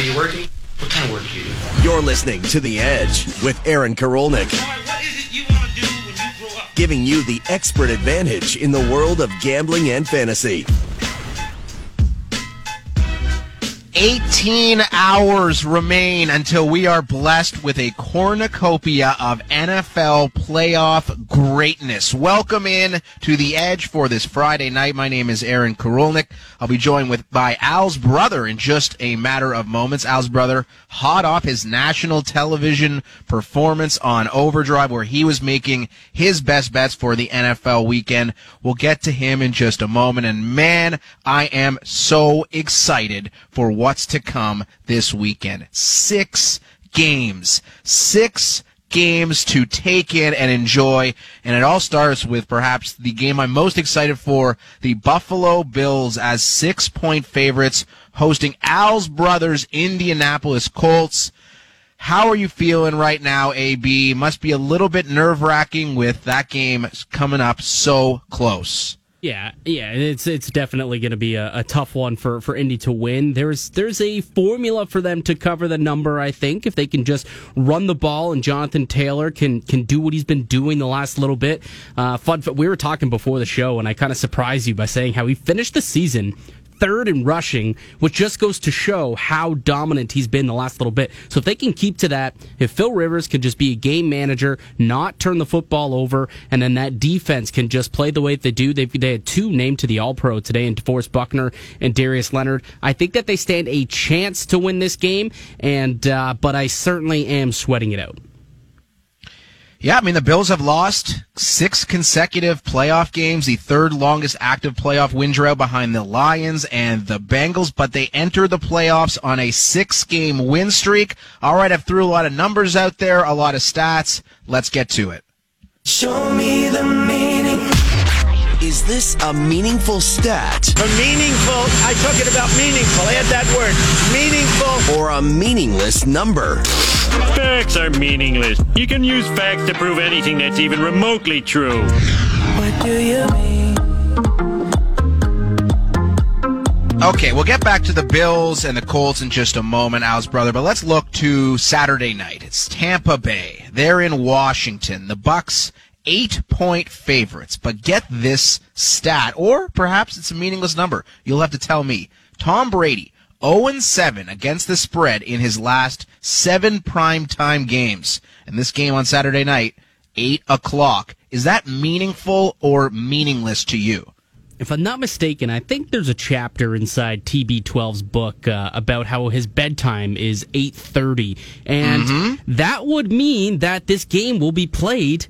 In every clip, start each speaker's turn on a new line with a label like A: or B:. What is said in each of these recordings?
A: Are you working? What kind of work do you do?
B: You're listening to The Edge with Aaron Karolnik.
A: What is it you want to do when you grow up?
B: Giving you the expert advantage in the world of gambling and fantasy.
C: 18 hours remain until we are blessed with a cornucopia of NFL playoff greatness. Welcome in to the Edge for this Friday night. My name is Aaron Karolnik. I'll be joined with by Al's brother in just a matter of moments. Al's brother, hot off his national television performance on Overdrive, where he was making his best bets for the NFL weekend. We'll get to him in just a moment. And man, I am so excited for what's to come this weekend. Six games. Six games to take in and enjoy. And it all starts with perhaps the game I'm most excited for, the Buffalo Bills as six point favorites hosting Al's brothers Indianapolis Colts. How are you feeling right now, AB? Must be a little bit nerve wracking with that game coming up so close.
D: Yeah, yeah, it's it's definitely going to be a, a, tough one for, for Indy to win. There's there's a formula for them to cover the number. I think if they can just run the ball and Jonathan Taylor can can do what he's been doing the last little bit. Uh, fun. We were talking before the show, and I kind of surprised you by saying how he finished the season third in rushing, which just goes to show how dominant he's been the last little bit. So if they can keep to that, if Phil Rivers can just be a game manager, not turn the football over, and then that defense can just play the way they do. They've, they had two named to the All Pro today in DeForest Buckner and Darius Leonard. I think that they stand a chance to win this game, and uh, but I certainly am sweating it out.
C: Yeah, I mean, the Bills have lost six consecutive playoff games, the third longest active playoff win drought behind the Lions and the Bengals, but they enter the playoffs on a six game win streak. All right, I've threw a lot of numbers out there, a lot of stats. Let's get to it.
B: Show me the meaning. Is this a meaningful stat?
E: A meaningful, I talking about meaningful, add that word, meaningful.
B: Or a meaningless number?
F: Facts are meaningless. You can use facts to prove anything that's even remotely true.
B: What do you mean?
C: Okay, we'll get back to the Bills and the Colts in just a moment, Al's brother, but let's look to Saturday night. It's Tampa Bay. They're in Washington. The Bucks eight point favorites. But get this stat, or perhaps it's a meaningless number. You'll have to tell me. Tom Brady, 0 7 against the spread in his last seven prime time games. And this game on Saturday night, 8 o'clock. Is that meaningful or meaningless to you?
D: If I'm not mistaken, I think there's a chapter inside TB12's book uh, about how his bedtime is 8:30, and mm-hmm. that would mean that this game will be played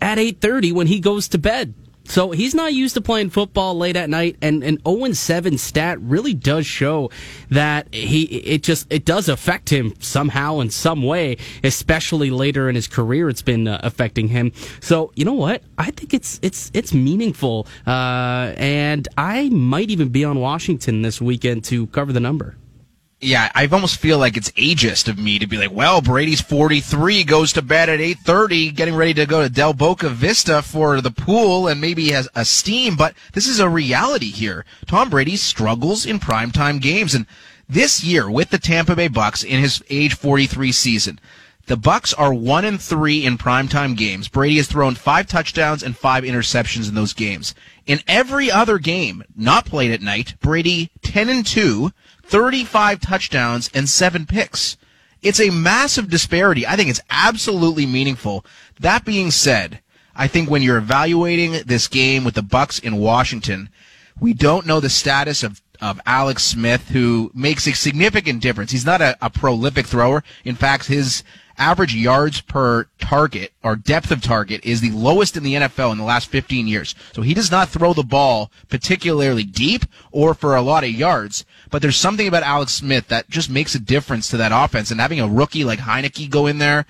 D: at 8:30 when he goes to bed. So he's not used to playing football late at night, and an 0 7 stat really does show that he it just it does affect him somehow in some way, especially later in his career. It's been uh, affecting him. So you know what? I think it's it's it's meaningful, uh, and I might even be on Washington this weekend to cover the number
C: yeah, I almost feel like it's ageist of me to be like, well, Brady's 43, goes to bed at 8:30, getting ready to go to Del Boca Vista for the pool, and maybe has a steam. But this is a reality here. Tom Brady struggles in primetime games, and this year with the Tampa Bay Bucks in his age 43 season, the Bucks are one and three in primetime games. Brady has thrown five touchdowns and five interceptions in those games. In every other game not played at night, Brady 10 and two 35 touchdowns and seven picks. It's a massive disparity. I think it's absolutely meaningful. That being said, I think when you're evaluating this game with the Bucks in Washington, we don't know the status of of Alex Smith, who makes a significant difference. He's not a, a prolific thrower. In fact, his average yards per target or depth of target is the lowest in the NFL in the last 15 years. So he does not throw the ball particularly deep or for a lot of yards. But there's something about Alex Smith that just makes a difference to that offense. And having a rookie like Heinicke go in there,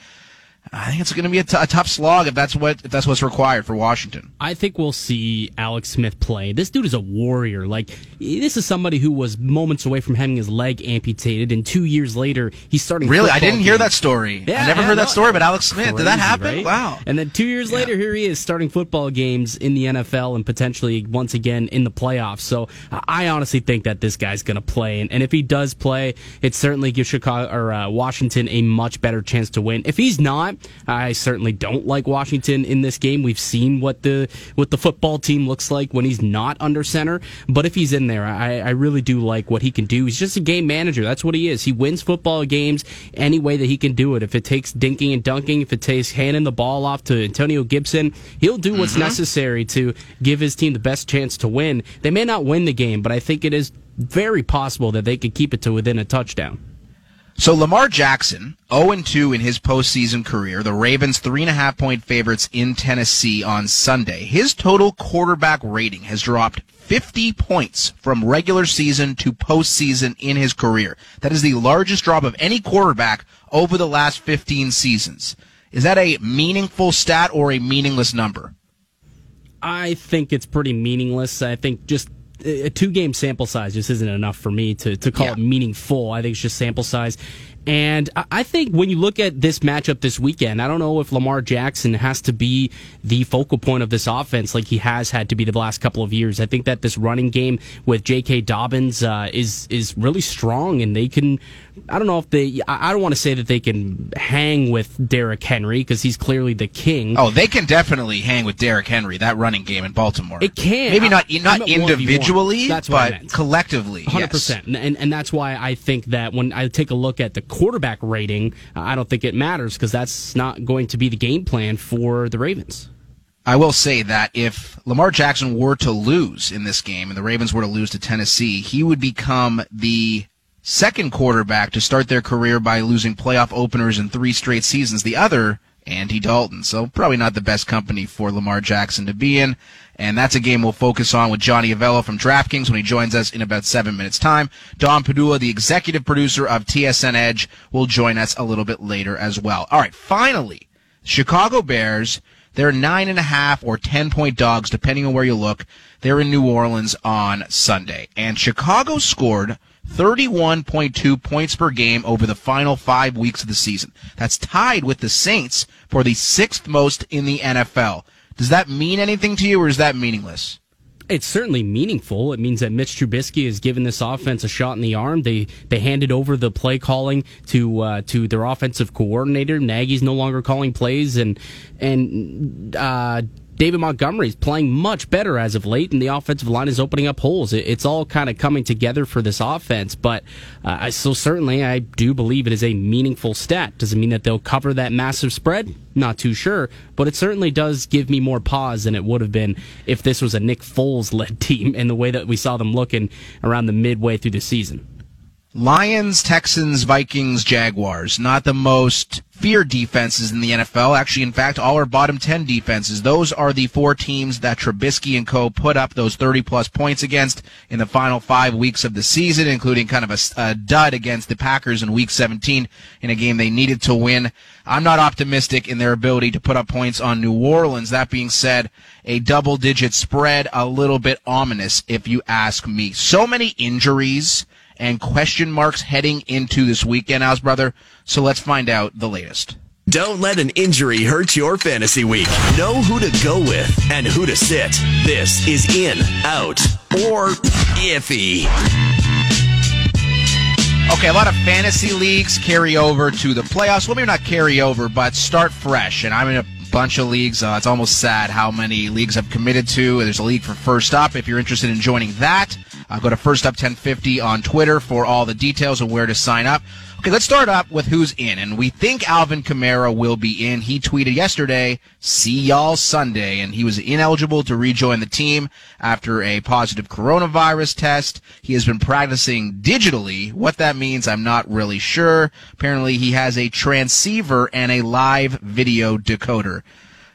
C: I think it's going to be a, t- a tough slog if that's what if that's what's required for Washington.
D: I think we'll see Alex Smith play. This dude is a warrior. Like this is somebody who was moments away from having his leg amputated, and two years later he's starting.
C: Really, I didn't hear that story.
D: Yeah,
C: I never
D: yeah,
C: heard
D: no,
C: that story But Alex Smith. Did that happen?
D: right?
C: Wow.
D: And then two years later, here he is starting football games in the NFL and potentially once again in the playoffs. So I honestly think that this guy's going to play, and, and if he does play, it certainly gives Chicago or uh, Washington a much better chance to win. If he's not, I certainly don't like Washington in this game. We've seen what the what the football team looks like when he's not under center, but if he's in there, I, I really do like what he can do. He's just a game manager. That's what he is. He wins football games any way that he can do it. If it takes dinking and dunking, if it takes handing the ball off to Antonio Gibson, he'll do what's mm-hmm. necessary to give his team the best chance to win. They may not win the game, but I think it is very possible that they could keep it to within a touchdown.
C: So Lamar Jackson, 0-2 in his postseason career. The Ravens three and a half point favorites in Tennessee on Sunday. His total quarterback rating has dropped 50 points from regular season to postseason in his career. That is the largest drop of any quarterback over the last 15 seasons. Is that a meaningful stat or a meaningless number?
D: I think it's pretty meaningless. I think just a two game sample size just isn't enough for me to, to call
C: Yeah.
D: it meaningful. I think it's just sample size. And I- I think when you look at this matchup this weekend, I don't know if Lamar Jackson has to be the focal point of this offense like he has had to be the last couple of years. I think that this running game with J.K. Dobbins uh, is is really strong, and they can. I don't know if they. I don't want to say that they can hang with Derrick Henry because he's clearly the king.
C: Oh, they can definitely hang with Derrick Henry, that running game in Baltimore.
D: It can.
C: Maybe not
D: I-
C: not
D: I meant 1v1.
C: individually,
D: That's
C: but collectively.
D: Hundred
C: yes.
D: percent, and, and that's why I think that when I take a look at the quarterback rating, I don't think it matters because that's not going to be the game plan for the Ravens.
C: I will say that if Lamar Jackson were to lose in this game and the Ravens were to lose to Tennessee, he would become the second quarterback to start their career by losing playoff openers in three straight seasons. The other, Andy Dalton. So probably not the best company for Lamar Jackson to be in. And that's a game we'll focus on with Johnny Avello from DraftKings when he joins us in about seven minutes time. Dom Padula, the executive producer of TSN Edge, will join us a little bit later as well. All right, finally, Chicago Bears, they're nine and a half or ten point dogs, depending on where you look. They're in New Orleans on Sunday. And Chicago scored 31.2 points per game over the final five weeks of the season. That's tied with the Saints for the sixth most in the NFL. Does that mean anything to you or is that meaningless?
D: It's certainly meaningful. It means that Mitch Trubisky has given this offense a shot in the arm. They they handed over the play calling to uh, to their offensive coordinator. Nagy's no longer calling plays, and and uh, David Montgomery is playing much better as of late, and the offensive line is opening up holes. It's all kind of coming together for this offense. But uh, I so certainly I do believe it is a meaningful stat. Does it mean that they'll cover that massive spread? Not too sure, but it certainly does give me more pause than it would have been if this was a Nick Foles led team and the way that we saw them looking around the midway through the season.
C: Lions, Texans, Vikings, Jaguars. Not the most feared defenses in the NFL. Actually, in fact, all are bottom 10 defenses. Those are the four teams that Trubisky and co. put up those 30 plus points against in the final five weeks of the season, including kind of a, a dud against the Packers in week 17 in a game they needed to win. I'm not optimistic in their ability to put up points on New Orleans. That being said, a double digit spread, a little bit ominous if you ask me. So many injuries and question marks heading into this weekend, Al's brother. So let's find out the latest.
B: Don't let an injury hurt your fantasy week. Know who to go with and who to sit. This is In, Out, or Iffy.
C: Okay, a lot of fantasy leagues carry over to the playoffs. Well, maybe not carry over, but start fresh. And I'm in a bunch of leagues. Uh, it's almost sad how many leagues I've committed to. There's a league for First Up. If you're interested in joining that, uh, go to First Up 1050 on Twitter for all the details of where to sign up. Okay, let's start up with who's in. And we think Alvin Kamara will be in. He tweeted yesterday, see y'all Sunday. And he was ineligible to rejoin the team after a positive coronavirus test. He has been practicing digitally. What that means, I'm not really sure. Apparently, he has a transceiver and a live video decoder.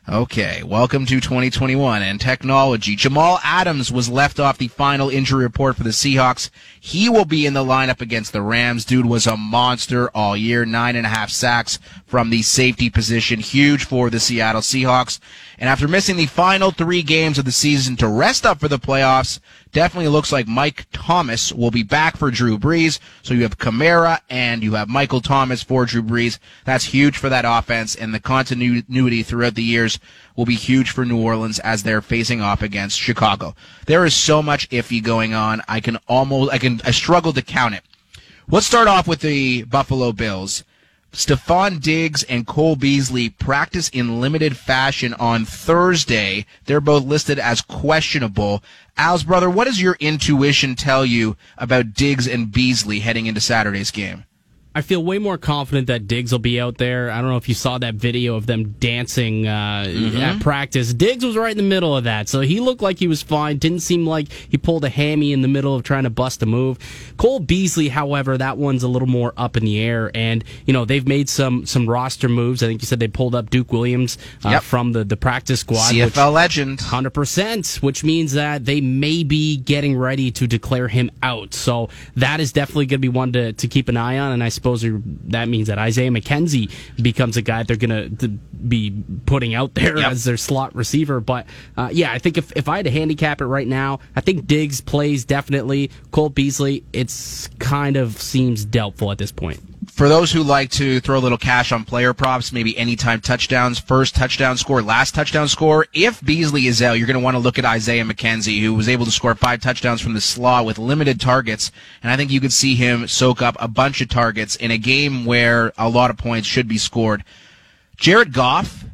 C: Okay, welcome to 2021 and technology. Jamal Adams was left off the final injury report for the Seahawks. He will be in the lineup against the Rams. Dude was a monster all year. Nine and a half sacks from the safety position. Huge for the Seattle Seahawks. And after missing the final three games of the season to rest up for the playoffs, definitely looks like Mike Thomas will be back for Drew Brees. So you have Kamara and you have Michael Thomas for Drew Brees. That's huge for that offense and the continuity throughout the years will be huge for New Orleans as they're facing off against Chicago. There is so much iffy going on. I can almost, I can, I struggle to count it. Let's start off with the Buffalo Bills. Stefon Diggs and Cole Beasley practice in limited fashion on Thursday. They're both listed as questionable. Al's brother, what does your intuition tell you about Diggs and Beasley heading into Saturday's game?
D: I feel way more confident that Diggs will be out there. I don't know if you saw that video of them dancing uh, mm-hmm. at practice. Diggs was right in the middle of that, so he looked like he was fine. Didn't seem like he pulled a hammy in the middle of trying to bust a move. Cole Beasley, however, that one's a little more up in the air, and you know they've made some some roster moves. I think you said they pulled up Duke Williams uh, yep. from the the practice squad,
C: CFL which, legend,
D: hundred percent, which means that they may be getting ready to declare him out. So that is definitely going to be one to to keep an eye on, and I that means that Isaiah McKenzie becomes a guy they're going to be putting out there yep. as their slot receiver. But uh, yeah, I think if, if I had to handicap it right now, I think Diggs plays definitely. Cole Beasley, it's kind of seems doubtful at this point
C: for those who like to throw a little cash on player props, maybe anytime touchdowns, first touchdown score, last touchdown score, if Beasley is out, you're going to want to look at Isaiah McKenzie, who was able to score five touchdowns from the slot with limited targets. And I think you could see him soak up a bunch of targets in a game where a lot of points should be scored. Jared Goff,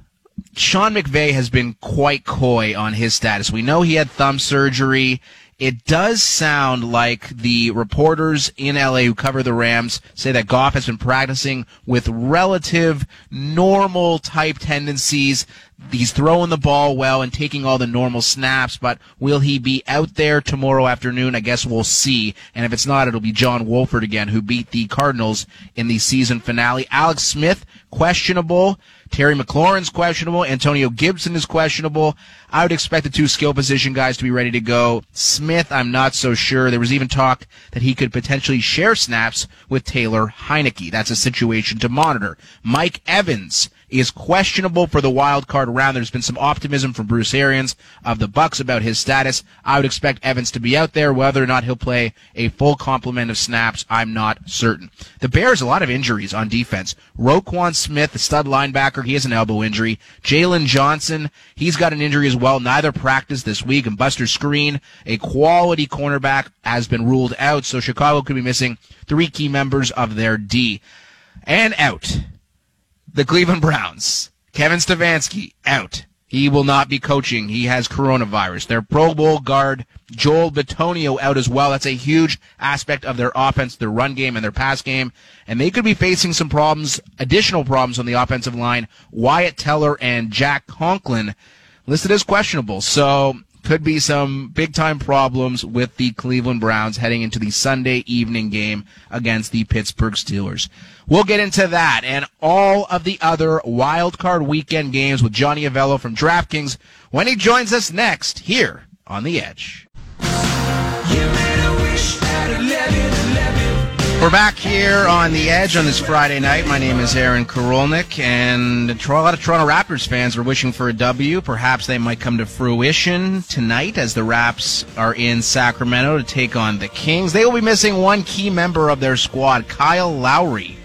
C: Sean McVay has been quite coy on his status. We know he had thumb surgery. It does sound like the reporters in LA who cover the Rams say that Goff has been practicing with relative normal type tendencies. He's throwing the ball well and taking all the normal snaps, but will he be out there tomorrow afternoon? I guess we'll see. And if it's not, it'll be John Wolford again, who beat the Cardinals in the season finale. Alex Smith, questionable. Terry McLaurin's questionable. Antonio Gibson is questionable. I would expect the two skill position guys to be ready to go. Smith, I'm not so sure. There was even talk that he could potentially share snaps with Taylor Heinicke. That's a situation to monitor. Mike Evans is questionable for the wild card round. There's been some optimism from Bruce Arians of the Bucks about his status. I would expect Evans to be out there. Whether or not he'll play a full complement of snaps, I'm not certain. The Bears, a lot of injuries on defense. Roquan Smith, the stud linebacker, he has an elbow injury. Jaylon Johnson, he's got an injury as well. Neither practiced this week. And Buster Skrine, a quality cornerback, has been ruled out. So Chicago could be missing three key members of their D. And out the Cleveland Browns. Kevin Stefanski out. He will not be coaching. He has coronavirus. Their Pro Bowl guard, Joel Bitonio, out as well. That's a huge aspect of their offense, their run game, and their pass game. And they could be facing some problems, additional problems on the offensive line. Wyatt Teller and Jack Conklin listed as questionable. So could be some big time problems with the Cleveland Browns heading into the Sunday evening game against the Pittsburgh Steelers. We'll get into that and all of the other wild card weekend games with Johnny Avello from DraftKings when he joins us next here on The Edge. We're back here on the Edge on this Friday night. My name is Aaron Korolnik, and a lot of Toronto Raptors fans are wishing for a W. Perhaps they might come to fruition tonight as the Raps are in Sacramento to take on the Kings. They will be missing one key member of their squad, Kyle Lowry,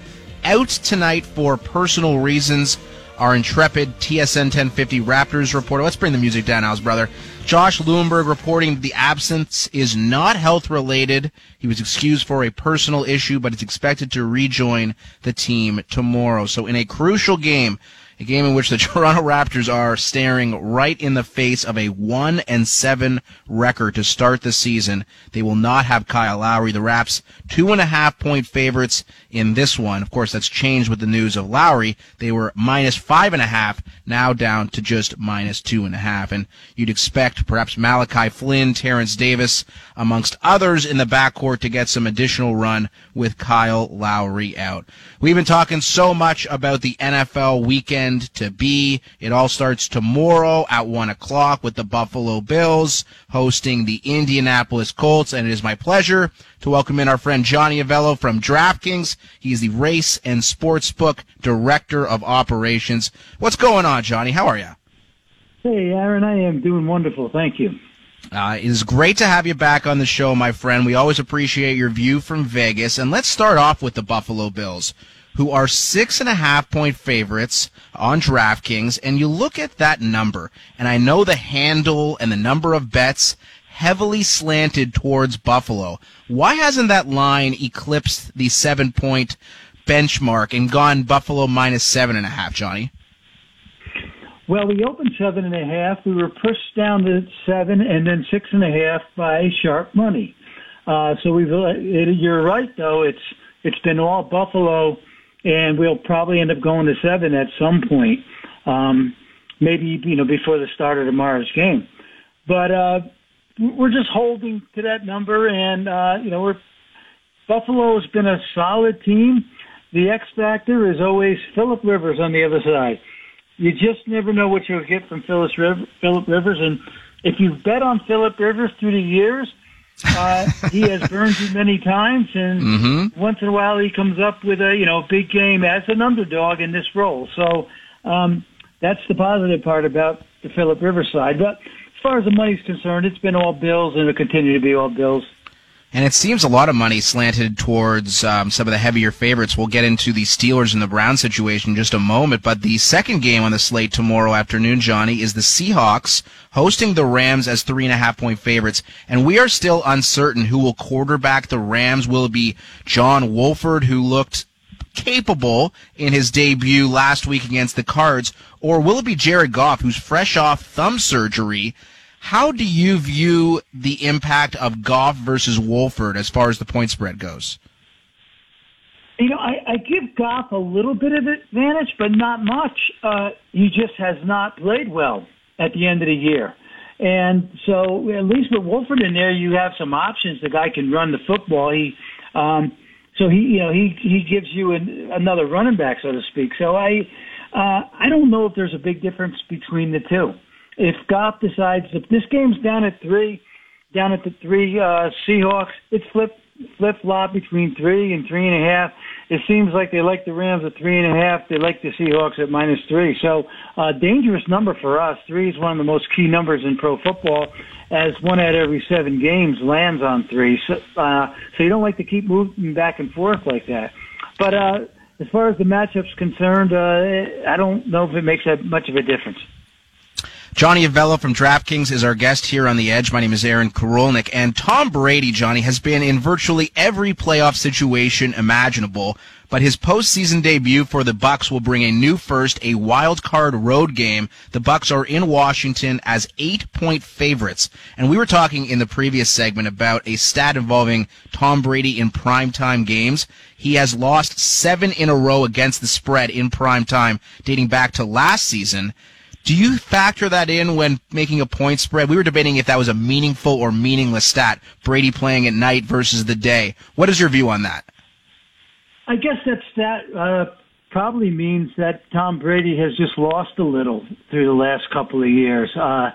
C: out tonight for personal reasons. Our intrepid TSN 1050 Raptors reporter. Let's bring the music down, house brother. Josh Lewenberg reporting the absence is not health related. He was excused for a personal issue, but is expected to rejoin the team tomorrow. So in a crucial game, a game in which the Toronto Raptors are staring right in the face of a one and seven record to start the season. They will not have Kyle Lowry. The Raps two and a half point favorites in this one. Of course, that's changed with the news of Lowry. They were minus five and a half, now down to just minus two and a half. And you'd expect perhaps Malachi Flynn, Terence Davis, amongst others in the backcourt to get some additional run with Kyle Lowry out. We've been talking so much about the NFL weekend weekend to be. It all starts tomorrow at 1 o'clock with the Buffalo Bills hosting the Indianapolis Colts. And it is my pleasure to welcome in our friend Johnny Avello from DraftKings. He's the Race and Sportsbook Director of Operations. What's going on, Johnny? How are you?
G: Hey, Aaron, I am doing wonderful. Thank you.
C: Uh, it is great to have you back on the show, my friend. We always appreciate your view from Vegas. And let's start off with the Buffalo Bills, who are six and a half point favorites on DraftKings. And you look at that number, and I know the handle and the number of bets heavily slanted towards Buffalo. Why hasn't that line eclipsed the seven point benchmark and gone Buffalo minus seven and a half, Johnny?
G: Well, we opened seven and a half. We were pushed down to seven and then six and a half by sharp money. Uh, so we've, it, you're right though. It's, it's been all Buffalo and we'll probably end up going to seven at some point. Um, maybe, you know, before the start of tomorrow's game. But, uh, we're just holding to that number and, uh, you know, we're, Buffalo has been a solid team. The X factor is always Philip Rivers on the other side you just never know what you'll get from Phyllis River, Philip Rivers. And if you bet on Philip Rivers through the years, uh, he has burned you many times, and
C: Mm-hmm.
G: once in a while he comes up with a you know big game as an underdog in this role. So um, that's the positive part about the Philip Riverside. But as far as the money's concerned, it's been all Bills, and it'll continue to be all Bills.
C: And it seems a lot of money slanted towards um, some of the heavier favorites. We'll get into the Steelers and the Browns situation in just a moment. But the second game on the slate tomorrow afternoon, Johnny, is the Seahawks hosting the Rams as three and a half point favorites. And we are still uncertain who will quarterback the Rams. Will it be John Wolford, who looked capable in his debut last week against the Cards, or will it be Jared Goff, who's fresh off thumb surgery? How do you view the impact of Goff versus Wolford as far as the point spread goes?
G: You know, I, I give Goff a little bit of advantage, but not much. Uh, he just has not played well at the end of the year. And so at least with Wolford in there, you have some options. The guy can run the football. He, um, so he, you know, he, he gives you an, another running back, so to speak. So I, uh, I don't know if there's a big difference between the two. If Goff decides if this game's down at three, down at the three uh, Seahawks, it's flip flip flop between three and three and a half. It seems like they like the Rams at three and a half. They like the Seahawks at minus three. So, uh, dangerous number for us. Three is one of the most key numbers in pro football, as one out of every seven games lands on three. So, uh, so you don't like to keep moving back and forth like that. But uh, as far as the matchup's concerned, uh, I don't know if it makes that much of a difference.
C: Johnny Avello from DraftKings is our guest here on the Edge. My name is Aaron Karolnik, and Tom Brady, Johnny, has been in virtually every playoff situation imaginable. But his postseason debut for the Bucks will bring a new first, a wild card road game. The Bucks are in Washington as eight-point favorites, and we were talking in the previous segment about a stat involving Tom Brady in primetime games. He has lost seven in a row against the spread in primetime, dating back to last season. Do you factor that in when making a point spread? We were debating if that was a meaningful or meaningless stat, Brady playing at night versus the day. What is your view on that?
G: I guess that stat uh, probably means that Tom Brady has just lost a little through the last couple of years. Uh,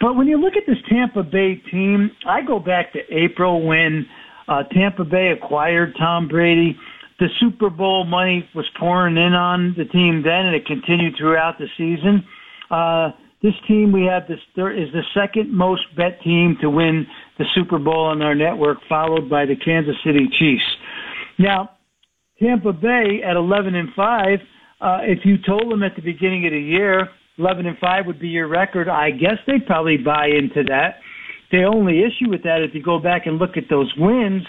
G: but when you look at this Tampa Bay team, I go back to April when uh, Tampa Bay acquired Tom Brady. The Super Bowl money was pouring in on the team then, and it continued throughout the season. Uh, this team we have this there is the second most bet team to win the Super Bowl on our network, followed by the Kansas City Chiefs. Now, Tampa Bay at 11 and 5, uh, if you told them at the beginning of the year 11 and 5 would be your record, I guess they'd probably buy into that. The only issue with that, if you go back and look at those wins,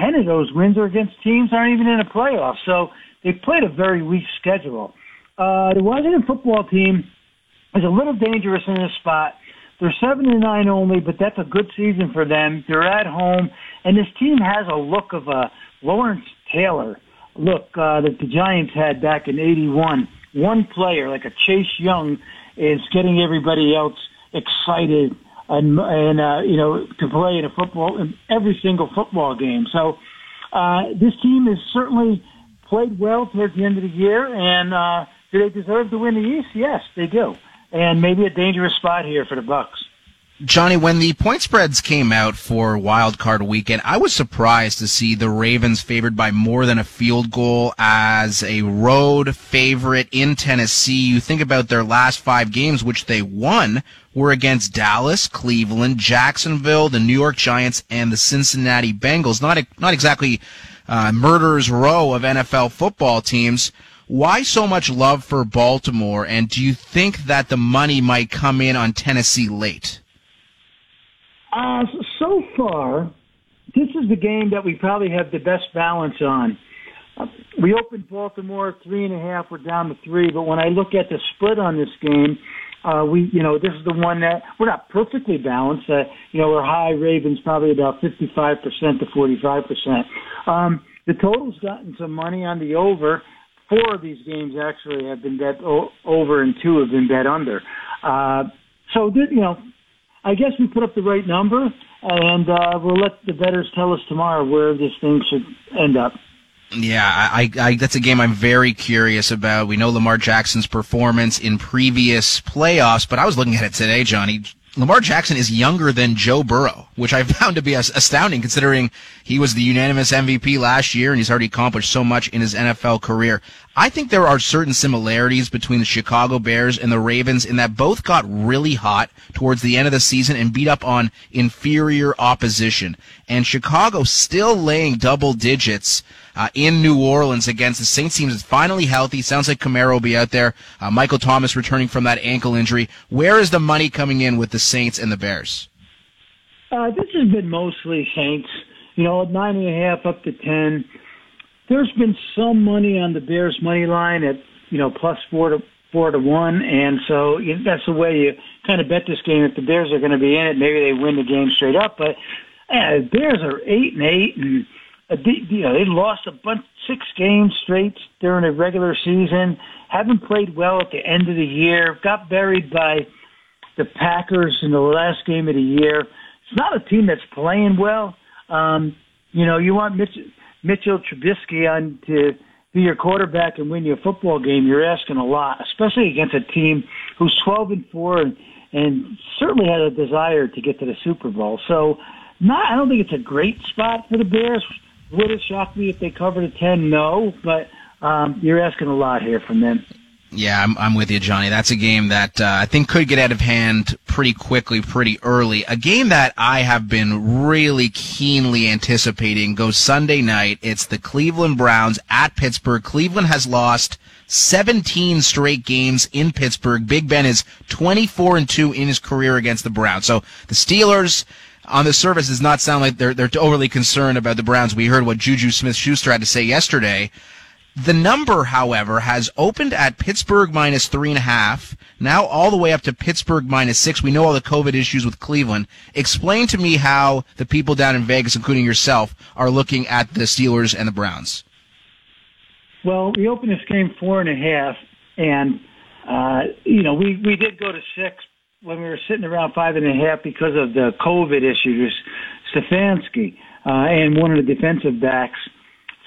G: 10 of those wins are against teams aren't even in a playoff. So they've played a very weak schedule. Uh, the Washington football team is a little dangerous in this spot. They're seven and nine only, but that's a good season for them. They're at home, and this team has a look of a Lawrence Taylor look uh, that the Giants had back in '81. One player, like a Chase Young, is getting everybody else excited and and uh, you know to play in a football in every single football game. So uh, this team has certainly played well towards the end of the year, and uh, do they deserve to win the East? Yes, they do. And maybe a dangerous spot here for the Bucks.
C: Johnny, when the point spreads came out for wild card weekend, I was surprised to see the Ravens favored by more than a field goal as a road favorite in Tennessee. You think about their last five games, which they won, were against Dallas, Cleveland, Jacksonville, the New York Giants, and the Cincinnati Bengals. Not not exactly uh, murderer's row of NFL football teams. Why so much love for Baltimore? And do you think that the money might come in on Tennessee late?
G: Uh, so far, this is the game that we probably have the best balance on. Uh, we opened Baltimore three and a half. We're down to three, but when I look at the split on this game, uh, we, you know, this is the one that we're not perfectly balanced. Uh, you know, we're high Ravens probably about 55% to 45%. Um, the total's gotten some money on the over. Four of these games actually have been bet o- over and two have been bet under. Uh, so, th- you know, I guess we put up the right number, and uh, we'll let the betters tell us tomorrow where this thing should end up.
C: Yeah, I, I, that's a game I'm very curious about. We know Lamar Jackson's performance in previous playoffs, but I was looking at it today, Johnny. Lamar Jackson is younger than Joe Burrow, which I found to be astounding considering he was the unanimous MVP last year and he's already accomplished so much in his NFL career. I think there are certain similarities between the Chicago Bears and the Ravens in that both got really hot towards the end of the season and beat up on inferior opposition. And Chicago still laying double digits uh, in New Orleans against the Saints team is finally healthy. Sounds like Kamara will be out there. Uh, Michael Thomas returning from that ankle injury. Where is the money coming in with the Saints and the Bears?
G: Uh, this has been mostly Saints. You know, nine and a half up to ten. There's been some money on the Bears money line at you know plus four to four to one, and so you know, that's the way you kind of bet this game. If the Bears are going to be in it, maybe they win the game straight up. But uh, Bears are eight and eight, and uh, you know they lost a bunch six games straight during the regular season. Haven't played well at the end of the year. Got buried by the Packers in the last game of the year. It's not a team that's playing well. Um, you know, you want Mitch, Mitchell Trubisky on to be your quarterback and win your football game. You're asking a lot, especially against a team who's 12 and four and, and certainly had a desire to get to the Super Bowl. So, not I don't think it's a great spot for the Bears. Would it shock me if they covered a 10? No, but um, you're asking a lot here from them.
C: Yeah, I'm, I'm with you, Johnny. That's a game that uh, I think could get out of hand pretty quickly, pretty early. A game that I have been really keenly anticipating goes Sunday night. It's the Cleveland Browns at Pittsburgh. Cleveland has lost 17 straight games in Pittsburgh. Big Ben is 24 and 2 in his career against the Browns. So the Steelers on the surface does not sound like they're they're overly concerned about the Browns. We heard what Juju Smith-Schuster had to say yesterday. The number, however, has opened at Pittsburgh minus three and a half, now all the way up to Pittsburgh minus six. We know all the COVID issues with Cleveland. Explain to me how the people down in Vegas, including yourself, are looking at the Steelers and the Browns.
G: Well, we opened this game four and a half, and uh, you know we we did go to six when we were sitting around five and a half because of the COVID issues, Stefanski uh, and one of the defensive backs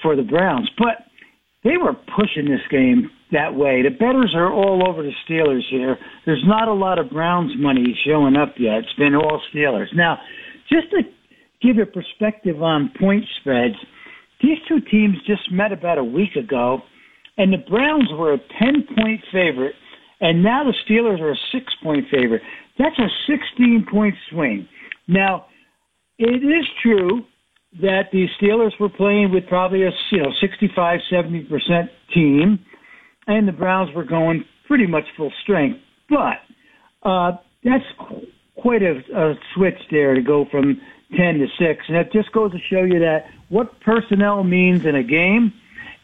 G: for the Browns, but they were pushing this game that way. The betters are all over the Steelers here. There's not a lot of Browns money showing up yet. It's been all Steelers. Now, just to give you perspective on point spreads, these two teams just met about a week ago, and the Browns were a 10 point favorite, and now the Steelers are a six point favorite. That's a 16 point swing. Now, it is true that the Steelers were playing with probably a you know 65 70 percent team, and the Browns were going pretty much full strength. But uh, that's quite a, a switch there to go from 10 to 6, and that just goes to show you that what personnel means in a game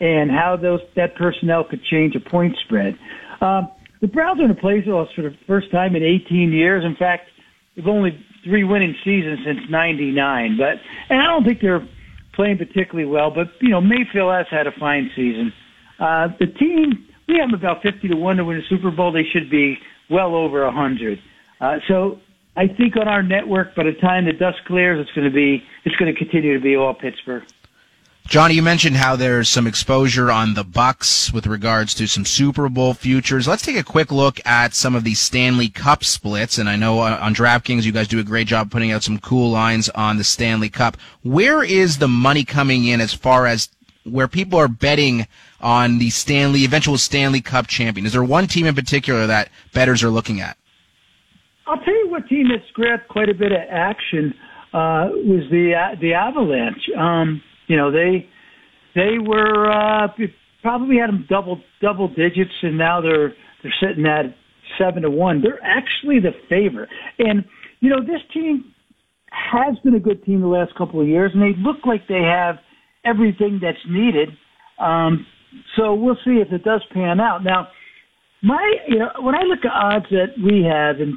G: and how those that personnel could change a point spread. Um, the Browns are in the playoffs for the first time in 18 years. In fact, they've only three winning seasons since '99. But and I don't think they're playing particularly well. But you know, Mayfield has had a fine season. Uh, the team we have about 50 to one to win the Super Bowl. They should be well over 100. Uh, so I think on our network, by the time the dust clears, it's going to be it's going to continue to be all Pittsburgh.
C: Johnny, you mentioned how there's some exposure on the Bucks with regards to some Super Bowl futures. Let's take a quick look at some of these Stanley Cup splits. And I know uh, on DraftKings, you guys do a great job putting out some cool lines on the Stanley Cup. Where is the money coming in as far as where people are betting on the Stanley, eventual Stanley Cup champion? Is there one team in particular that bettors are looking at?
G: I'll tell you what team that's grabbed quite a bit of action uh, was the uh, the Avalanche. Um, you know, they they were uh, probably had them double double digits, and now they're they're sitting at seven to one. They're actually the favorite, and you know this team has been a good team the last couple of years, and they look like they have everything that's needed. Um, so we'll see if it does pan out. Now, my you know when I look at odds that we have, and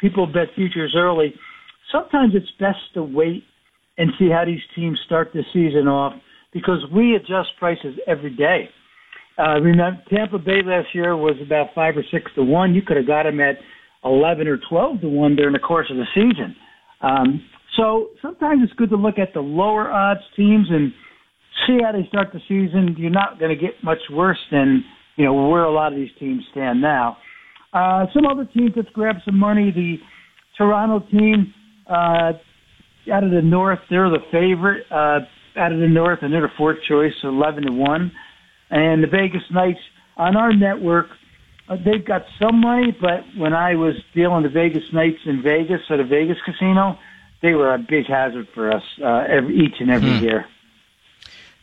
G: people bet futures early, sometimes it's best to wait and see how these teams start the season off because we adjust prices every day. Uh, remember, Tampa Bay last year was about five or six to one. You could have got them at eleven or twelve to one during the course of the season. Um, so sometimes it's good to look at the lower odds teams and see how they start the season. You're not going to get much worse than you know where a lot of these teams stand now. Uh, some other teams that grabbed some money. The Toronto team, uh, out of the North, they're the favorite uh, out of the North, and they're the fourth choice, eleven to one. And the Vegas Knights on our network, uh, they've got some money, but when I was dealing the Vegas Knights in Vegas at a Vegas casino, they were a big hazard for us uh, every, each and every
C: Hmm.
G: year.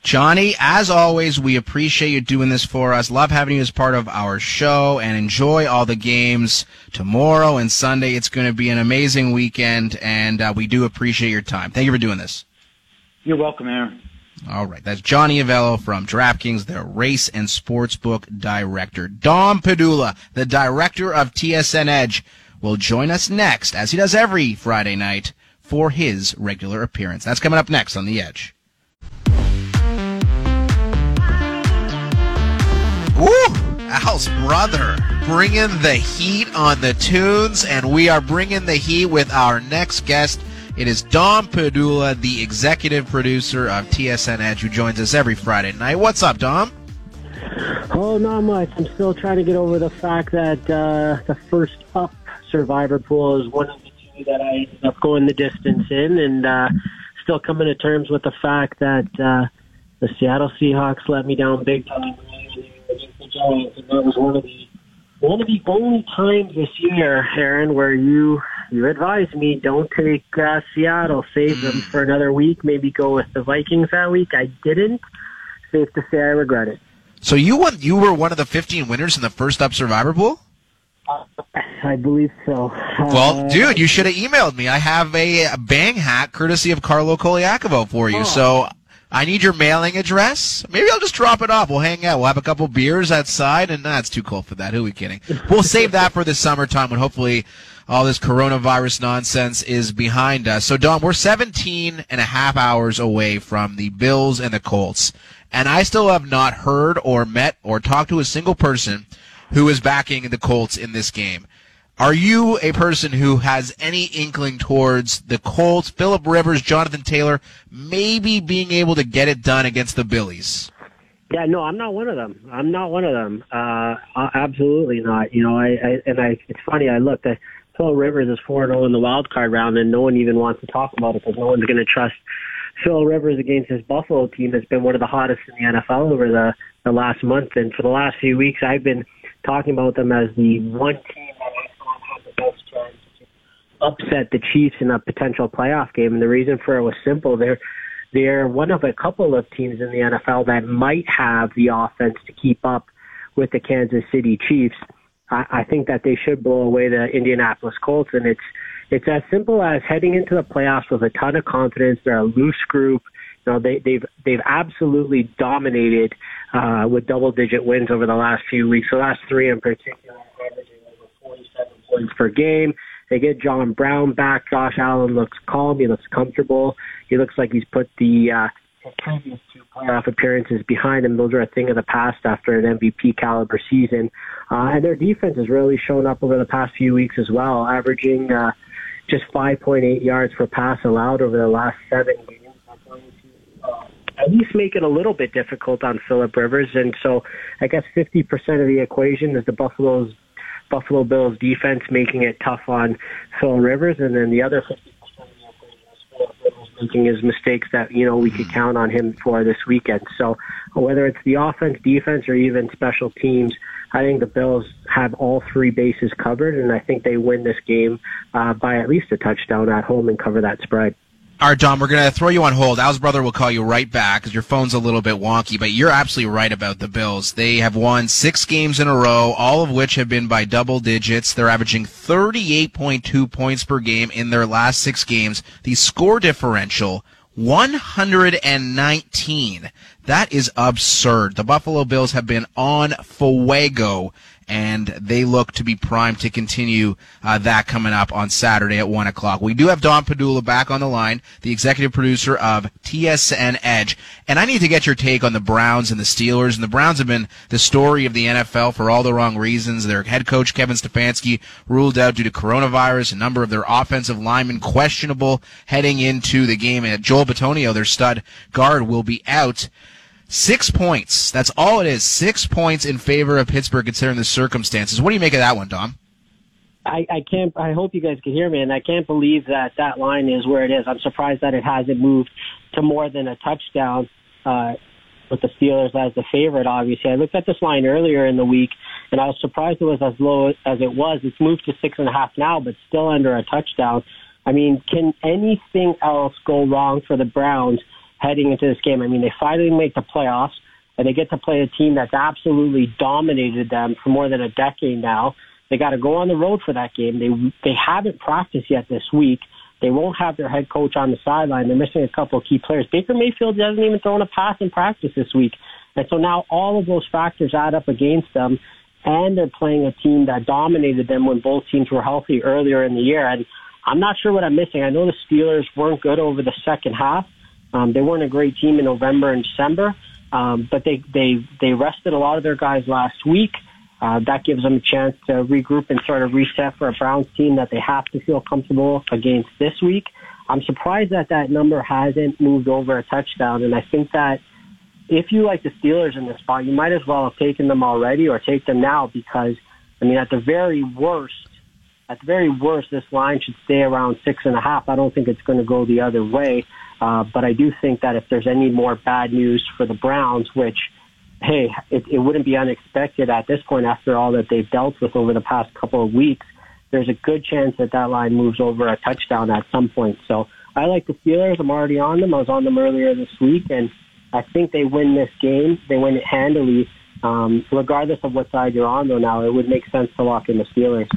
C: Johnny, as always, we appreciate you doing this for us. Love having you as part of our show and enjoy all the games tomorrow and Sunday. It's going to be an amazing weekend and uh, we do appreciate your time. Thank you for doing this.
G: You're welcome, Aaron.
C: All right. That's Johnny Avello from DraftKings, the race and sportsbook director. Dom Padula, the director of TSN Edge, will join us next, as he does every Friday night, for his regular appearance. That's coming up next on The Edge. Woo! Al's brother bringing the heat on the tunes, and we are bringing the heat with our next guest. It is Dom Padula, the executive producer of TSN Edge, who joins us every Friday night. What's up, Dom?
H: Oh, not much. I'm still trying to get over the fact that uh, the first up survivor pool is one of the two that I ended up going the distance in, and uh, still coming to terms with the fact that uh, the Seattle Seahawks let me down big time against the Giants, and that was one of the one of the only times this year, Aaron, where you you advised me don't take uh, Seattle, save them for another week, maybe go with the Vikings that week. I didn't. Safe to say, I regret it.
C: So you won, you were one of the 15 winners in the first up survivor pool?
H: I believe so.
C: Well,
H: Uh,
C: dude, you should have emailed me. I have a, a bang hat courtesy of Carlo Colaiacovo for you. So I need your mailing address. Maybe I'll just drop it off. We'll hang out. We'll have a couple beers outside, and that's too cold for that. Who are we kidding? We'll save that for the summertime when hopefully all this coronavirus nonsense is behind us. So, Dom, we're 17 and a half hours away from the Bills and the Colts, and I still have not heard or met or talked to a single person who is backing the Colts in this game. Are you a person who has any inkling towards the Colts, Philip Rivers, Jonathan Taylor, maybe being able to get it done against the Billies?
H: Yeah, no, I'm not one of them. I'm not one of them. Uh, absolutely not. You know, I, I and I. It's funny. I looked. at Phil Rivers is four zero in the wild card round, and no one even wants to talk about it because no one's going to trust Phil Rivers against his Buffalo team. That's been one of the hottest in the NFL over the the last month, and for the last few weeks, I've been talking about them as the one team that I thought had the best chance to upset the Chiefs in a potential playoff game. And the reason for it was simple. They're they're one of a couple of teams in the NFL that might have the offense to keep up with the Kansas City Chiefs. I, I think that they should blow away the Indianapolis Colts, and it's it's as simple as heading into the playoffs with a ton of confidence. They're a loose group. You know, they, they've they've absolutely dominated uh, with double digit wins over the last few weeks. The last three in particular, averaging over 47 points per game. They get John Brown back. Josh Allen looks calm. He looks comfortable. He looks like he's put the uh, previous two playoff appearances behind him. Those are a thing of the past after an MVP caliber season. Uh, and their defense has really shown up over the past few weeks as well, averaging uh, just 5.8 yards per pass allowed over the last seven games. Uh, at least make it a little bit difficult on Philip Rivers. And so I guess 50% of the equation is the Buffalo's Buffalo Bills defense making it tough on Phil Rivers, and then the other 50% of the equation is Philip Rivers making his mistakes that you know we could count on him for this weekend. So whether it's the offense, defense, or even special teams, I think the Bills have all three bases covered, and I think they win this game uh, by at least a touchdown at home and cover that spread.
C: All right, Dom, we're going to throw you on hold. Al's brother will call you right back because your phone's a little bit wonky, but you're absolutely right about the Bills. They have won six games in a row, all of which have been by double digits. They're averaging 38.2 points per game in their last six games. The score differential, 119. That is absurd. The Buffalo Bills have been on fuego and they look to be primed to continue uh, that coming up on Saturday at 1 o'clock. We do have Dom Padula back on the line, the executive producer of TSN Edge. And I need to get your take on the Browns and the Steelers. And the Browns have been the story of the NFL for all the wrong reasons. Their head coach, Kevin Stefanski, ruled out due to coronavirus. A number of their offensive linemen questionable heading into the game. And Joel Bitonio, their stud guard, will be out. Six points. That's all it is. Six points in favor of Pittsburgh, considering the circumstances. What do you make of that one, Dom?
H: I, I can't. I hope you guys can hear me, and I can't believe that that line is where it is. I'm surprised that it hasn't moved to more than a touchdown uh, with the Steelers as the favorite. Obviously, I looked at this line earlier in the week, and I was surprised it was as low as it was. It's moved to six and a half now, but still under a touchdown. I mean, can anything else go wrong for the Browns? Heading into this game. I mean, they finally make the playoffs, and they get to play a team that's absolutely dominated them for more than a decade now. They got to go on the road for that game. They they haven't practiced yet this week. They won't have their head coach on the sideline. They're missing a couple of key players. Baker Mayfield doesn't even throw a pass in practice this week. And so now all of those factors add up against them, and they're playing a team that dominated them when both teams were healthy earlier in the year. And I'm not sure what I'm missing. I know the Steelers weren't good over the second half, um, they weren't a great team in November and December, um, but they they they rested a lot of their guys last week. Uh, that gives them a chance to regroup and sort of reset for a Browns team that they have to feel comfortable against this week. I'm surprised that that number hasn't moved over a touchdown, and I think that if you like the Steelers in this spot, you might as well have taken them already or take them now because, I mean, at the very worst, at the very worst, this line should stay around six and a half. I don't think it's going to go the other way. Uh, but I do think that if there's any more bad news for the Browns, which, hey, it, it wouldn't be unexpected at this point after all that they've dealt with over the past couple of weeks, there's a good chance that that line moves over a touchdown at some point. So I like the Steelers. I'm already on them. I was on them earlier this week, and I think they win this game. They win it handily. Um, regardless of what side you're on, though, now it would make sense to lock in the Steelers.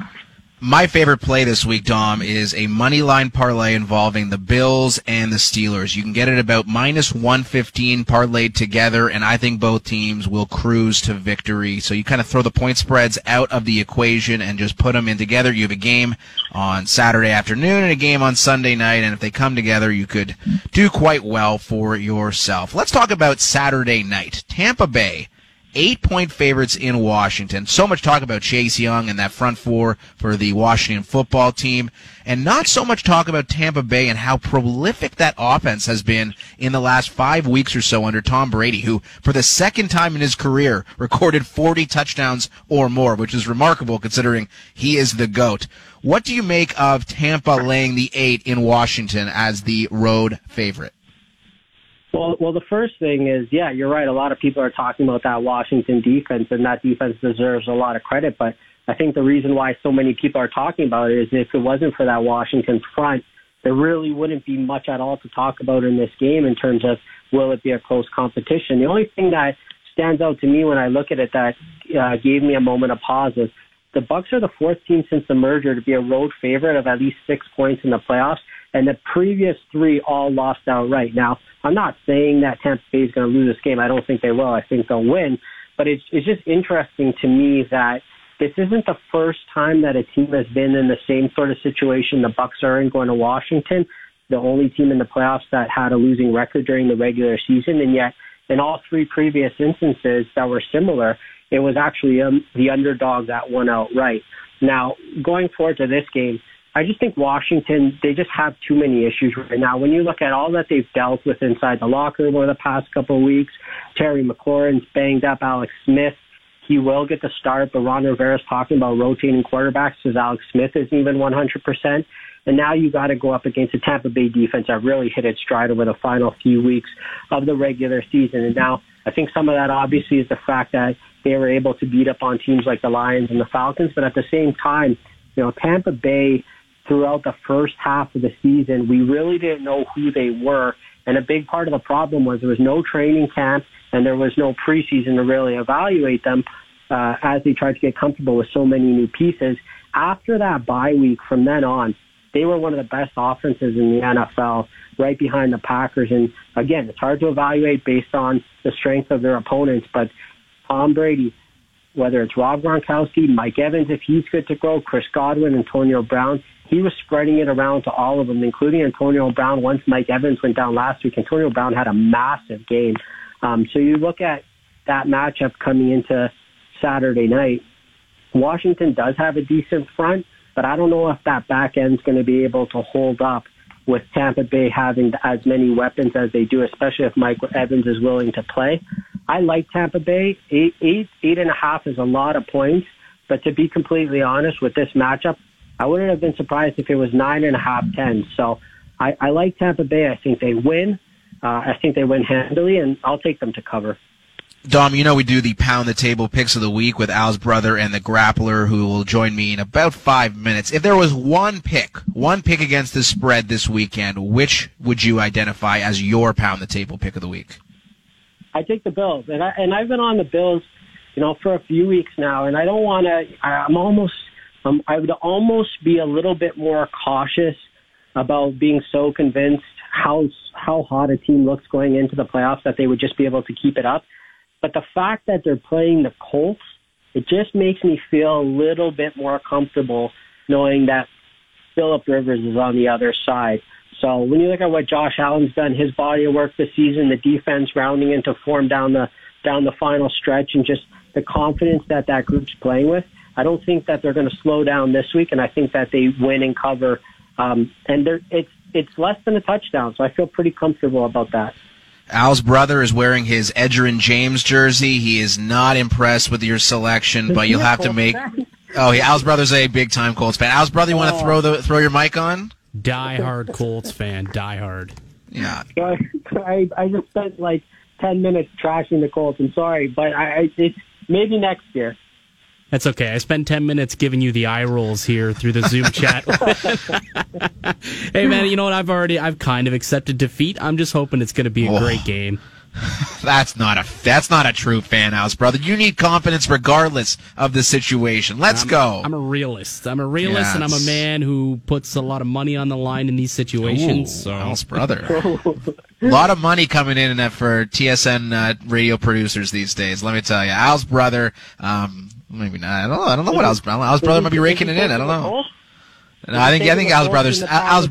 C: My favorite play this week, Dom, is a money line parlay involving the Bills and the Steelers. You can get it about minus 115 parlayed together, and I think both teams will cruise to victory. So you kind of throw the point spreads out of the equation and just put them in together. You have a game on Saturday afternoon and a game on Sunday night, and if they come together, you could do quite well for yourself. Let's talk about Saturday night. Tampa Bay eight point favorites in Washington. So much talk about Chase Young and that front four for the Washington football team, and not so much talk about Tampa Bay and how prolific that offense has been in the last five weeks or so under Tom Brady, who for the second time in his career recorded 40 touchdowns or more, which is remarkable considering he is the GOAT. What do you make of Tampa laying the eight in Washington as the road favorite?
H: Well, well, the first thing is, yeah, you're right. A lot of people are talking about that Washington defense, and that defense deserves a lot of credit. But I think the reason why so many people are talking about it is if it wasn't for that Washington front, there really wouldn't be much at all to talk about in this game in terms of will it be a close competition. The only thing that stands out to me when I look at it that uh, gave me a moment of pause is the Bucs are the fourth team since the merger to be a road favorite of at least six points in the playoffs and the previous three all lost outright. Now, I'm not saying that Tampa Bay is going to lose this game. I don't think they will. I think they'll win. But it's it's just interesting to me that this isn't the first time that a team has been in the same sort of situation the Bucs are in going to Washington, the only team in the playoffs that had a losing record during the regular season, and yet in all three previous instances that were similar, it was actually um, the underdog that won outright. Now, going forward to this game, I just think Washington, they just have too many issues right now. When you look at all that they've dealt with inside the locker room over the past couple of weeks, Terry McLaurin's banged up, Alex Smith, he will get the start, but Ron Rivera's talking about rotating quarterbacks because Alex Smith isn't even 100%. And now you got to go up against a Tampa Bay defense that really hit its stride over the final few weeks of the regular season. And now I think some of that obviously is the fact that they were able to beat up on teams like the Lions and the Falcons. But at the same time, you know, Tampa Bay throughout the first half of the season, we really didn't know who they were. And a big part of the problem was there was no training camp and there was no preseason to really evaluate them uh, as they tried to get comfortable with so many new pieces. After that bye week, from then on, they were one of the best offenses in the NFL, right behind the Packers. And again, it's hard to evaluate based on the strength of their opponents, but Tom Brady, whether it's Rob Gronkowski, Mike Evans, if he's good to go, Chris Godwin, Antonio Brown, he was spreading it around to all of them, including Antonio Brown. Once Mike Evans went down last week, Antonio Brown had a massive game. Um, so you look at that matchup coming into Saturday night. Washington does have a decent front, but I don't know if that back end's going to be able to hold up with Tampa Bay having as many weapons as they do, especially if Mike Evans is willing to play. I like Tampa Bay. Eight, eight, eight and a half is a lot of points, but to be completely honest with this matchup, I wouldn't have been surprised if it was nine and a half, ten. So I, I like Tampa Bay. I think they win. Uh, I think they win handily, and I'll take them to cover.
C: Dom, you know we do the pound the table picks of the week with Al's brother and the grappler who will join me in about five minutes. If there was one pick, one pick against the spread this weekend, which would you identify as your pound the table pick of the week?
H: I take the Bills, and I and I've been on the Bills, you know, for a few weeks now, and I don't want to. I'm almost, um, I would almost be a little bit more cautious about being so convinced how how hot a team looks going into the playoffs that they would just be able to keep it up. But the fact that they're playing the Colts, it just makes me feel a little bit more comfortable knowing that Philip Rivers is on the other side. So when you look at what Josh Allen's done, his body of work this season, the defense rounding into form down the down the final stretch, and just the confidence that that group's playing with, I don't think that they're going to slow down this week, and I think that they win and cover. Um, and they're, it's it's less than a touchdown, so I feel pretty comfortable about that.
C: Al's brother is wearing his Edgerrin James jersey. He is not impressed with your selection, but you'll have to make. Oh, yeah, Al's brother's a big time Colts fan. Al's brother, you want to throw the throw your mic on?
D: Die hard Colts fan, die hard.
C: Yeah.
H: So I, I just spent like ten minutes trashing the Colts. I'm sorry, but I, I it's maybe next year.
D: That's okay. I spent 10 minutes giving you the eye rolls here through the Zoom chat. hey man, you know what? I've already I've kind of accepted defeat. I'm just hoping it's going to be a
C: Oh.
D: great game.
C: That's not a that's not a true fan house, brother. You need confidence regardless of the situation. Let's
D: I'm,
C: go.
D: I'm a realist. I'm a realist and I'm a man who puts a lot of money on the line in these situations.
C: Ooh,
D: so
C: Al's brother. a lot of money coming in for TSN uh, radio producers these days. Let me tell you, Al's brother. Um, maybe not. I don't know. I don't know what Al's brother. Al's brother might be raking it in. I don't know. No, I think I think Al's brothers. Al's.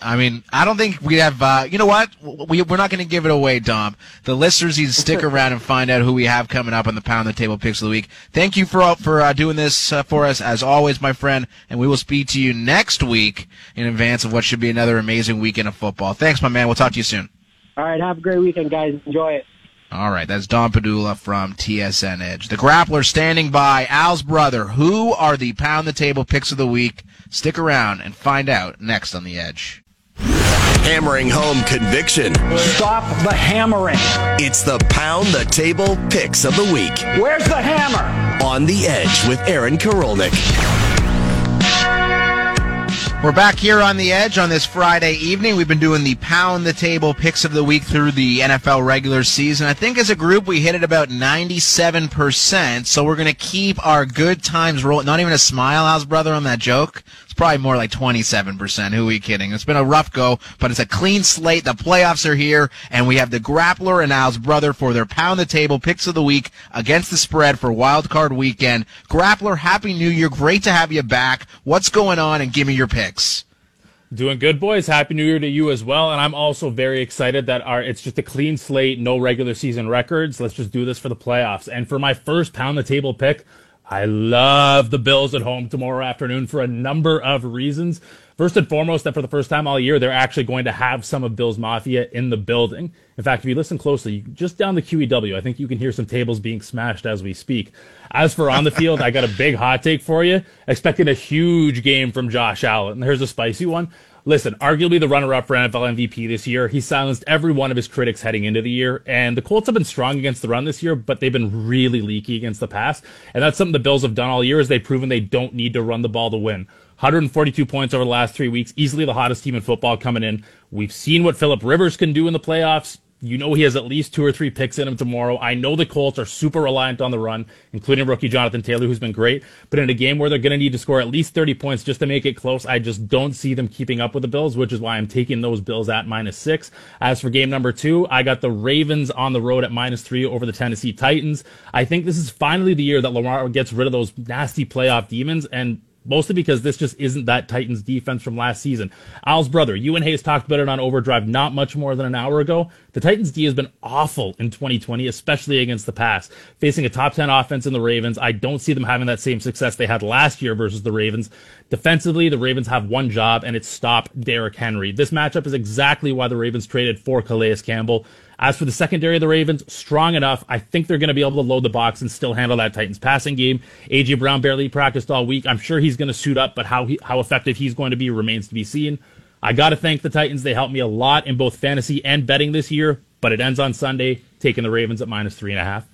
C: I mean, I don't think we have. Uh, you know what? We we're not going to give it away, Dom. The listeners need to stick around and find out who we have coming up on the Pound the Table Picks of the Week. Thank you for for uh, doing this uh, for us as always, my friend. And we will speak to you next week in advance of what should be another amazing weekend of football. Thanks, my man. We'll talk to you soon.
H: All right, have a great weekend, guys. Enjoy it.
C: All right, that's Dom Padula from TSN Edge. The Grappler standing by. Al's brother. Who are the Pound the Table Picks of the Week? Stick around and find out next on the Edge.
B: Hammering home conviction.
E: Stop the hammering.
B: It's the Pound the Table Picks of the Week
E: Where's the hammer?
B: on the Edge with Aaron Karolnik.
C: We're back here on the edge on this Friday evening. We've been doing the pound the table picks of the week through the NFL regular season. I think as a group we hit it about 97%. So we're going to keep our good times rolling. Not even a smile, Al's brother, on that joke. It's probably more like 27%. Who are we kidding? It's been a rough go, but it's a clean slate. The playoffs are here and we have the grappler and Al's brother for their pound the table picks of the week against the spread for wild card weekend. Grappler, happy new year. Great to have you back. What's going on and give me your picks.
I: Doing good, boys. Happy New Year to you as well. And I'm also very excited that our it's just a clean slate, no regular season records. Let's just do this for the playoffs. And for my first pound the table pick, I love the Bills at home tomorrow afternoon for a number of reasons. First and foremost, that for the first time all year, they're actually going to have some of Bills Mafia in the building. In fact, if you listen closely, just down the QEW, I think you can hear some tables being smashed as we speak. As for on the field, I got a big hot take for you. Expecting a huge game from Josh Allen. Here's a spicy one. Listen, arguably the runner-up for NFL MVP this year, he silenced every one of his critics heading into the year, and the Colts have been strong against the run this year, but they've been really leaky against the pass, and that's something the Bills have done all year is they've proven they don't need to run the ball to win. 142 points over the last three weeks, easily the hottest team in football coming in. We've seen what Philip Rivers can do in the playoffs. You know he has at least two or three picks in him tomorrow. I know the Colts are super reliant on the run, including rookie Jonathan Taylor, who's been great. But in a game where they're going to need to score at least 30 points just to make it close, I just don't see them keeping up with the Bills, which is why I'm taking those Bills at minus six. As for game number two, I got the Ravens on the road at minus three over the Tennessee Titans. I think this is finally the year that Lamar gets rid of those nasty playoff demons and mostly because this just isn't that Titans defense from last season. Al's brother, you and Hayes talked about it on Overdrive not much more than an hour ago. The Titans D has been awful in 2020, especially against the pass. Facing a top 10 offense in the Ravens, I don't see them having that same success they had last year versus the Ravens. Defensively, the Ravens have one job, and it's stop Derrick Henry. This matchup is exactly why the Ravens traded for Calais Campbell. As for the secondary of the Ravens, strong enough. I think they're going to be able to load the box and still handle that Titans passing game. AJ Brown barely practiced all week. I'm sure he's going to suit up, but how he, how effective he's going to be remains to be seen. I got to thank the Titans. They helped me a lot in both fantasy and betting this year, but it ends on Sunday, taking the Ravens at minus three and a half.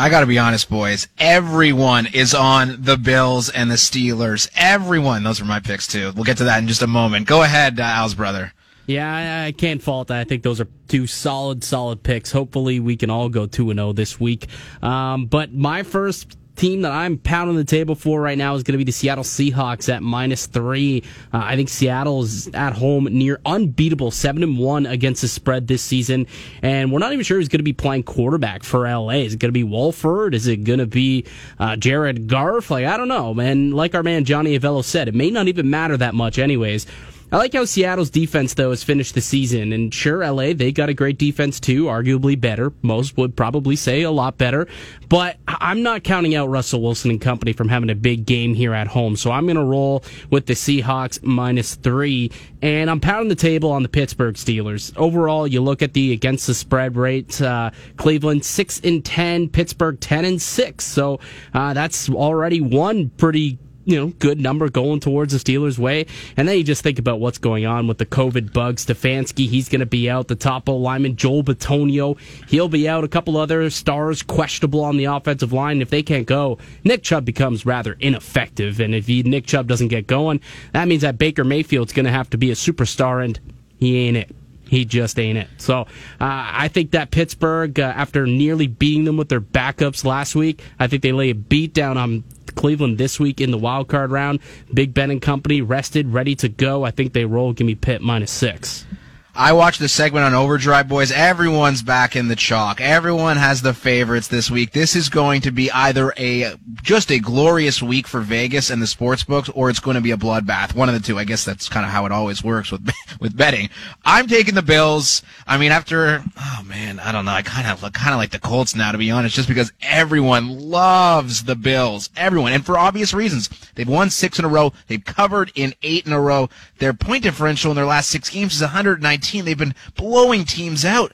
C: I got to be honest, boys. Everyone is on the Bills and the Steelers. Everyone. Those are my picks, too. We'll get to that in just a moment. Go ahead, uh, Al's brother.
D: Yeah, I, can't fault that. I think those are two solid, solid picks. Hopefully, we can all go 2 0 this week. Um, but my first team that I'm pounding the table for right now is going to be the Seattle Seahawks at minus three. Uh, I think Seattle is at home near unbeatable, seven and one against the spread this season, and we're not even sure who's going to be playing quarterback for LA. Is it going to be Wolford? Is it going to be uh, Jared Goff? Like I don't know, man. Like our man Johnny Avello said, it may not even matter that much, anyways. I like how Seattle's defense, though, has finished the season. And sure, LA, they got a great defense, too, arguably better. Most would probably say a lot better. But I'm not counting out Russell Wilson and company from having a big game here at home. So I'm going to roll with the Seahawks minus three. And I'm pounding the table on the Pittsburgh Steelers. Overall, you look at the against the spread rate, uh, Cleveland 6 and 10, Pittsburgh 10 and 6. So uh, that's already one pretty you know, good number going towards the Steelers' way. And then you just think about what's going on with the COVID bug. Stefanski, he's going to be out. The top O lineman, Joel Bitonio, he'll be out. A couple other stars questionable on the offensive line. If they can't go, Nick Chubb becomes rather ineffective. And if he, Nick Chubb doesn't get going, that means that Baker Mayfield's going to have to be a superstar, and he ain't it. He just ain't it. So uh, I think that Pittsburgh, uh, after nearly beating them with their backups last week, I think they lay a beat down on Cleveland this week in the wild card round. Big Ben and company rested, ready to go. I think they roll. Give me Pitt minus six.
C: I watched the segment on Overdrive, boys. Everyone's back in the chalk. Everyone has the favorites this week. This is going to be either a just a glorious week for Vegas and the sports books, or it's going to be a bloodbath. One of the two. I guess that's kind of how it always works with with betting. I'm taking the Bills. I mean, after oh man, I don't know. I kind of look kind of like the Colts now, to be honest, just because everyone loves the Bills. Everyone, and for obvious reasons. They've won six in a row. They've covered in eight in a row. Their point differential in their last six games is 119 They've been blowing teams out.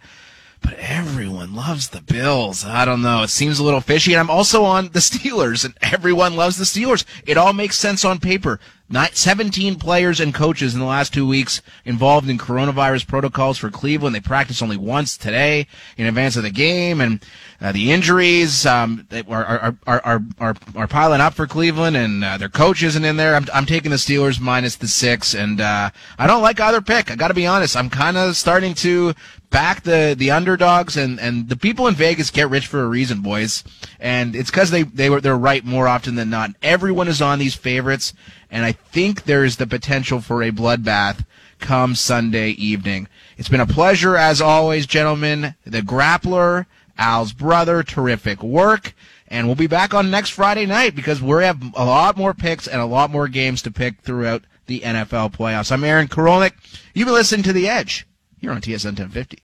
C: But everyone loves the Bills. I don't know. It seems a little fishy. And I'm also on the Steelers, and everyone loves the Steelers. It all makes sense on paper. Not 17 players and coaches in the last two weeks involved in coronavirus protocols for Cleveland. They practiced only once today in advance of the game, and uh, the injuries um, are, are, are, are, are, piling up for Cleveland, and uh, their coach isn't in there. I'm, I'm taking the Steelers minus the six, and uh, I don't like either pick. I got to be honest. I'm kind of starting to back the, the underdogs, and, and the people in Vegas get rich for a reason, boys. And it's because they, they were, they're right more often than not. Everyone is on these favorites, and I think there is the potential for a bloodbath come Sunday evening. It's been a pleasure as always, gentlemen. The Grappler, Al's brother, terrific work. And we'll be back on next Friday night because we have a lot more picks and a lot more games to pick throughout the NFL playoffs. I'm Aaron Korolnik. You've been listening to The Edge here on TSN 1050.